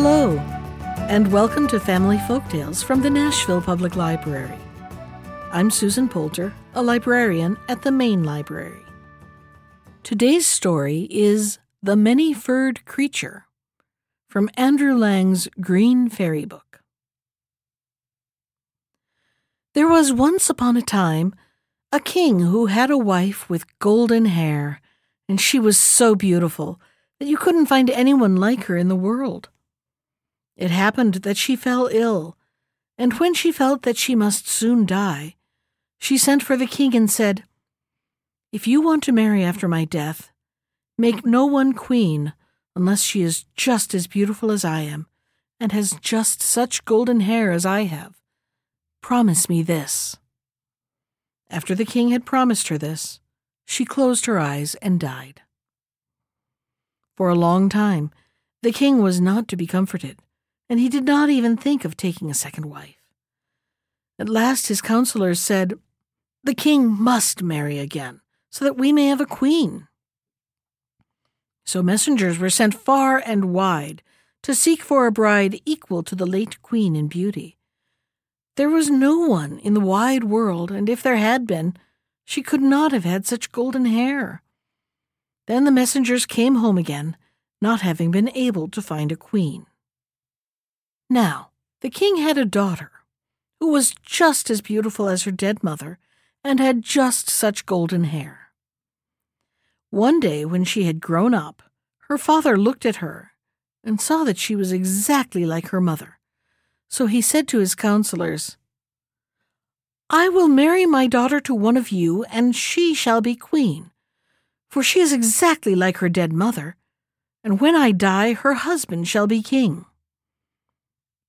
Hello, and welcome to Family Folktales from the Nashville Public Library. I'm Susan Poulter, a librarian at the Main Library. Today's story is The Many Furred Creature from Andrew Lang's Green Fairy Book. There was once upon a time a king who had a wife with golden hair, and she was so beautiful that you couldn't find anyone like her in the world. It happened that she fell ill, and when she felt that she must soon die, she sent for the king and said, If you want to marry after my death, make no one queen unless she is just as beautiful as I am and has just such golden hair as I have. Promise me this. After the king had promised her this, she closed her eyes and died. For a long time, the king was not to be comforted and he did not even think of taking a second wife. At last his counselors said, The king must marry again, so that we may have a queen. So messengers were sent far and wide to seek for a bride equal to the late queen in beauty. There was no one in the wide world, and if there had been, she could not have had such golden hair. Then the messengers came home again, not having been able to find a queen. Now, the king had a daughter who was just as beautiful as her dead mother and had just such golden hair. One day, when she had grown up, her father looked at her and saw that she was exactly like her mother. So he said to his counselors, I will marry my daughter to one of you, and she shall be queen, for she is exactly like her dead mother, and when I die, her husband shall be king.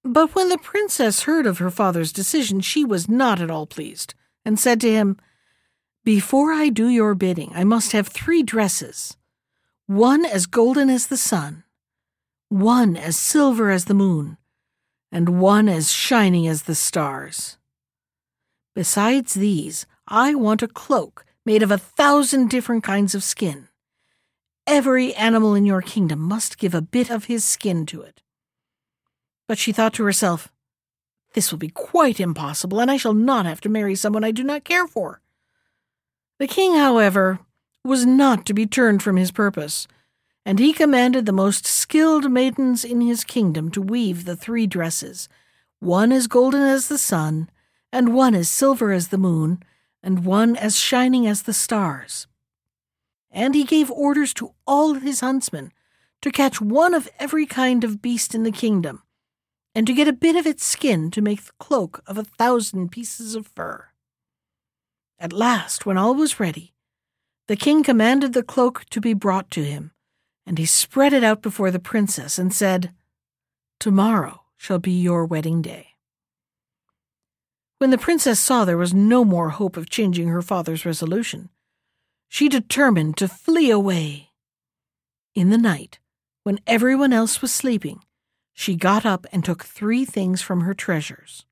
But when the princess heard of her father's decision, she was not at all pleased, and said to him, Before I do your bidding, I must have three dresses one as golden as the sun, one as silver as the moon, and one as shining as the stars. Besides these, I want a cloak made of a thousand different kinds of skin. Every animal in your kingdom must give a bit of his skin to it. But she thought to herself, This will be quite impossible, and I shall not have to marry someone I do not care for. The king, however, was not to be turned from his purpose, and he commanded the most skilled maidens in his kingdom to weave the three dresses, one as golden as the sun, and one as silver as the moon, and one as shining as the stars. And he gave orders to all his huntsmen to catch one of every kind of beast in the kingdom, and to get a bit of its skin to make the cloak of a thousand pieces of fur. At last, when all was ready, the king commanded the cloak to be brought to him, and he spread it out before the princess and said, Tomorrow shall be your wedding day. When the princess saw there was no more hope of changing her father's resolution, she determined to flee away. In the night, when everyone else was sleeping, she got up and took three things from her treasures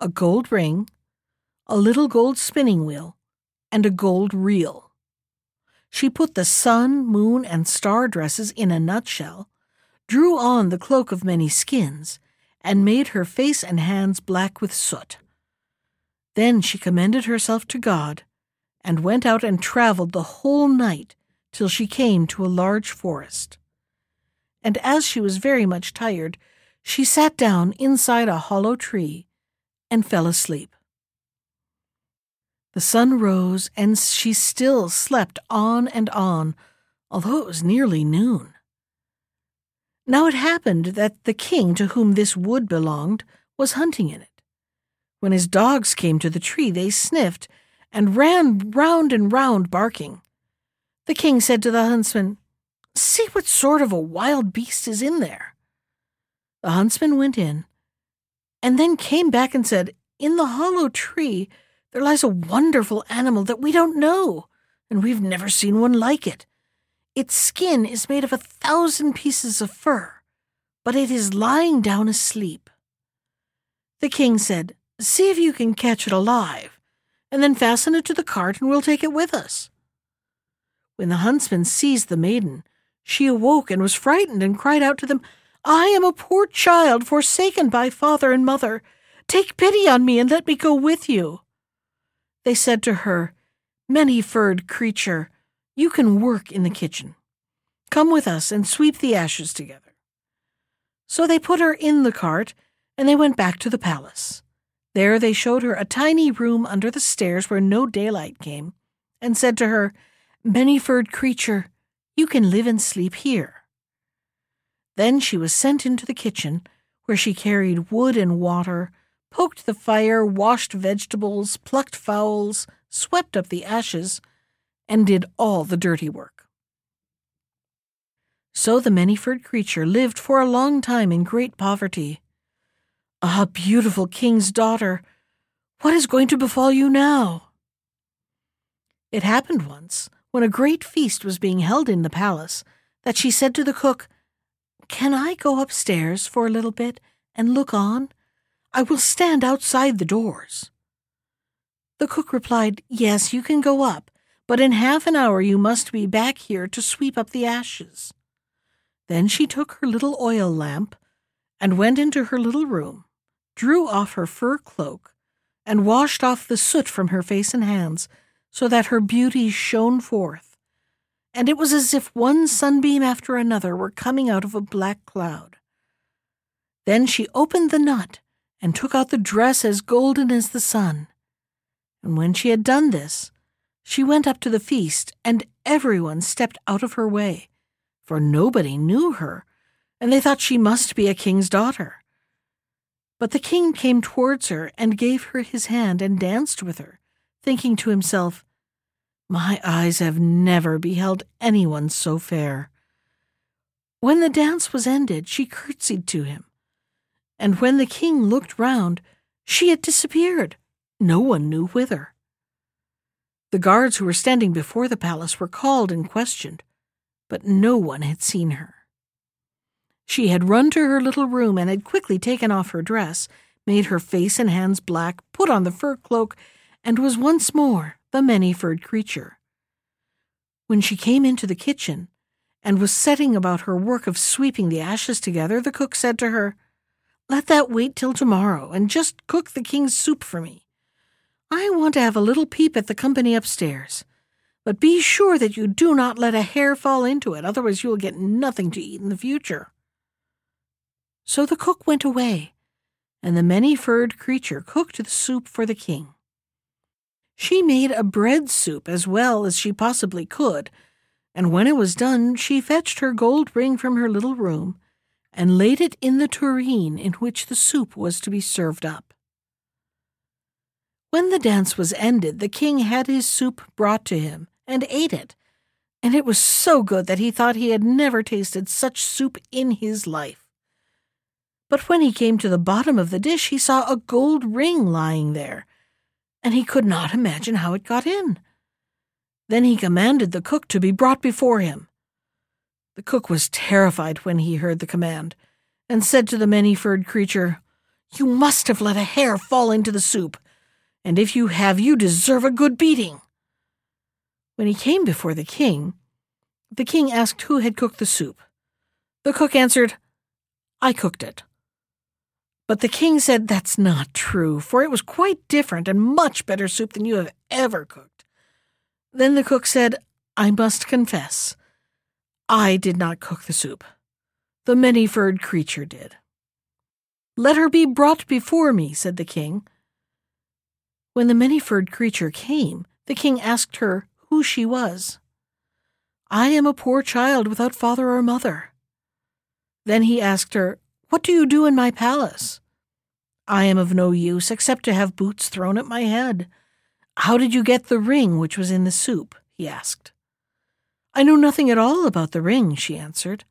a gold ring, a little gold spinning wheel, and a gold reel. She put the sun, moon, and star dresses in a nutshell, drew on the cloak of many skins, and made her face and hands black with soot. Then she commended herself to God, and went out and travelled the whole night till she came to a large forest and as she was very much tired, she sat down inside a hollow tree and fell asleep. The sun rose, and she still slept on and on, although it was nearly noon. Now it happened that the king to whom this wood belonged was hunting in it. When his dogs came to the tree, they sniffed and ran round and round barking. The king said to the huntsman, See what sort of a wild beast is in there. The huntsman went in, and then came back and said, In the hollow tree there lies a wonderful animal that we don't know, and we've never seen one like it. Its skin is made of a thousand pieces of fur, but it is lying down asleep. The king said, See if you can catch it alive, and then fasten it to the cart, and we'll take it with us. When the huntsman seized the maiden, she awoke and was frightened and cried out to them, I am a poor child forsaken by father and mother. Take pity on me and let me go with you. They said to her, Many furred creature, you can work in the kitchen. Come with us and sweep the ashes together. So they put her in the cart, and they went back to the palace. There they showed her a tiny room under the stairs where no daylight came, and said to her, Many furred creature, you can live and sleep here. Then she was sent into the kitchen, where she carried wood and water, poked the fire, washed vegetables, plucked fowls, swept up the ashes, and did all the dirty work. So the many furred creature lived for a long time in great poverty. Ah, beautiful king's daughter, what is going to befall you now? It happened once, when a great feast was being held in the palace, that she said to the cook, Can I go upstairs for a little bit and look on? I will stand outside the doors. The cook replied, Yes, you can go up, but in half an hour you must be back here to sweep up the ashes. Then she took her little oil lamp and went into her little room, drew off her fur cloak, and washed off the soot from her face and hands, so that her beauty shone forth. And it was as if one sunbeam after another were coming out of a black cloud. Then she opened the nut and took out the dress as golden as the sun and when she had done this, she went up to the feast, and everyone stepped out of her way, for nobody knew her, and they thought she must be a king's daughter. But the king came towards her and gave her his hand and danced with her, thinking to himself, My eyes have never beheld anyone so fair. When the dance was ended, she curtsied to him, and when the king looked round, she had disappeared no one knew whither. The guards who were standing before the palace were called and questioned, but no one had seen her. She had run to her little room and had quickly taken off her dress, made her face and hands black, put on the fur cloak, and was once more the many furred creature. When she came into the kitchen and was setting about her work of sweeping the ashes together, the cook said to her, Let that wait till tomorrow, and just cook the king's soup for me. I want to have a little peep at the company upstairs. But be sure that you do not let a hair fall into it, otherwise you will get nothing to eat in the future. So the cook went away, and the many furred creature cooked the soup for the king. She made a bread soup as well as she possibly could, and when it was done, she fetched her gold ring from her little room and laid it in the tureen in which the soup was to be served up. When the dance was ended, the king had his soup brought to him and ate it, and it was so good that he thought he had never tasted such soup in his life. But when he came to the bottom of the dish, he saw a gold ring lying there, and he could not imagine how it got in. Then he commanded the cook to be brought before him. The cook was terrified when he heard the command, and said to the many furred creature, You must have let a hair fall into the soup and if you have, you deserve a good beating. When he came before the king, the king asked who had cooked the soup. The cook answered, I cooked it. But the king said that's not true, for it was quite different and much better soup than you have ever cooked. Then the cook said, I must confess, I did not cook the soup. The many furred creature did. Let her be brought before me, said the king. When the many furred creature came, the king asked her who she was. I am a poor child without father or mother. Then he asked her, What do you do in my palace? I am of no use except to have boots thrown at my head. How did you get the ring which was in the soup? he asked. I know nothing at all about the ring, she answered.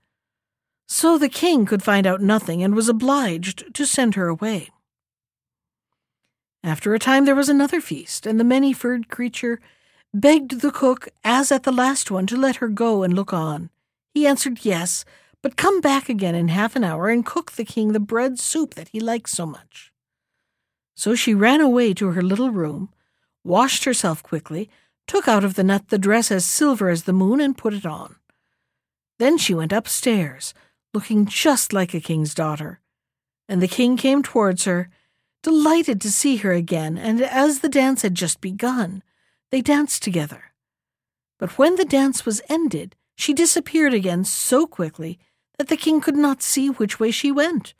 So the king could find out nothing and was obliged to send her away. After a time there was another feast, and the many furred creature begged the cook, as at the last one, to let her go and look on. He answered yes, but come back again in half an hour and cook the king the bread soup that he likes so much. So she ran away to her little room, washed herself quickly, took out of the nut the dress as silver as the moon, and put it on. Then she went upstairs, looking just like a king's daughter. And the king came towards her, delighted to see her again, and as the dance had just begun, they danced together. But when the dance was ended, she disappeared again so quickly that the king could not see which way she went.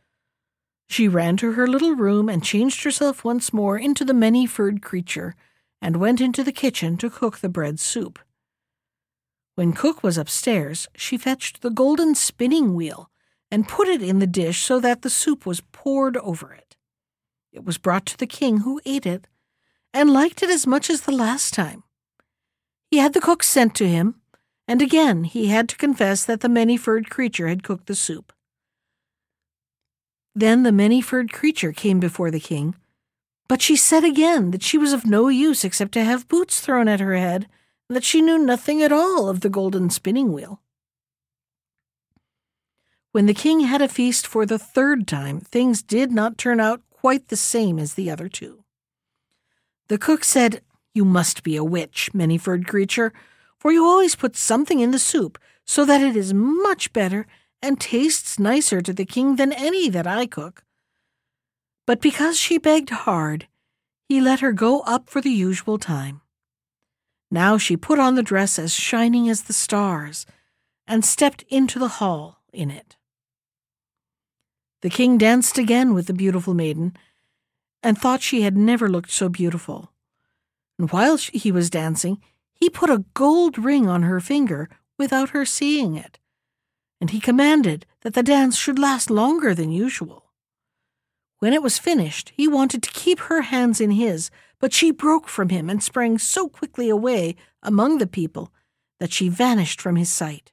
She ran to her little room and changed herself once more into the many furred creature, and went into the kitchen to cook the bread soup. When cook was upstairs, she fetched the golden spinning wheel and put it in the dish so that the soup was poured over it. It was brought to the king, who ate it and liked it as much as the last time. He had the cook sent to him, and again he had to confess that the many furred creature had cooked the soup. Then the many furred creature came before the king, but she said again that she was of no use except to have boots thrown at her head, and that she knew nothing at all of the golden spinning wheel. When the king had a feast for the third time, things did not turn out quite the same as the other two. The cook said, You must be a witch, many furred creature, for you always put something in the soup so that it is much better and tastes nicer to the king than any that I cook. But because she begged hard, he let her go up for the usual time. Now she put on the dress as shining as the stars, and stepped into the hall in it. The king danced again with the beautiful maiden, and thought she had never looked so beautiful. And while he was dancing, he put a gold ring on her finger without her seeing it, and he commanded that the dance should last longer than usual. When it was finished, he wanted to keep her hands in his, but she broke from him and sprang so quickly away among the people that she vanished from his sight.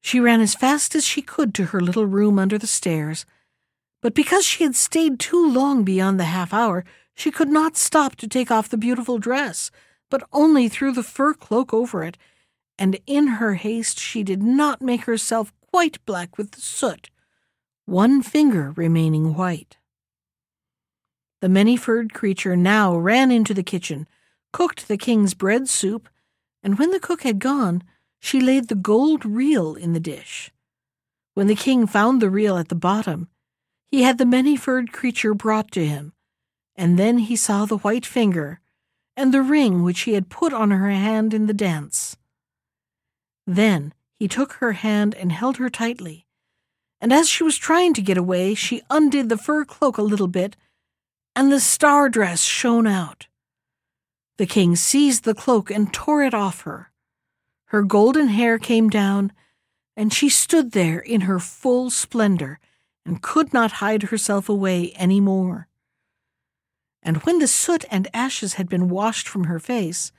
She ran as fast as she could to her little room under the stairs, but because she had stayed too long beyond the half hour, she could not stop to take off the beautiful dress, but only threw the fur cloak over it, and in her haste she did not make herself quite black with the soot, one finger remaining white. The many furred creature now ran into the kitchen, cooked the king's bread soup, and when the cook had gone, she laid the gold reel in the dish. When the king found the reel at the bottom, he had the many furred creature brought to him, and then he saw the white finger and the ring which he had put on her hand in the dance. Then he took her hand and held her tightly, and as she was trying to get away, she undid the fur cloak a little bit, and the star dress shone out. The king seized the cloak and tore it off her. Her golden hair came down, and she stood there in her full splendor and could not hide herself away any more. And when the soot and ashes had been washed from her face,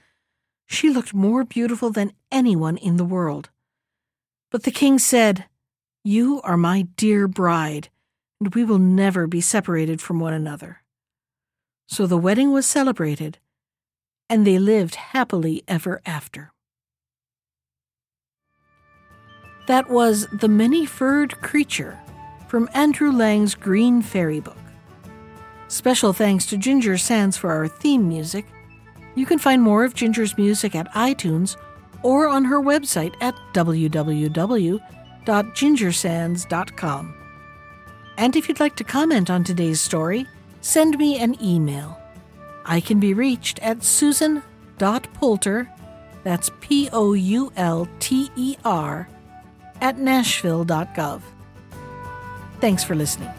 she looked more beautiful than anyone in the world. But the king said, You are my dear bride, and we will never be separated from one another. So the wedding was celebrated, and they lived happily ever after. That was The Many Furred Creature from Andrew Lang's Green Fairy Book. Special thanks to Ginger Sands for our theme music. You can find more of Ginger's music at iTunes or on her website at www.gingersands.com. And if you'd like to comment on today's story, send me an email. I can be reached at susan.poulter, that's P O U L T E R, at nashville.gov. Thanks for listening.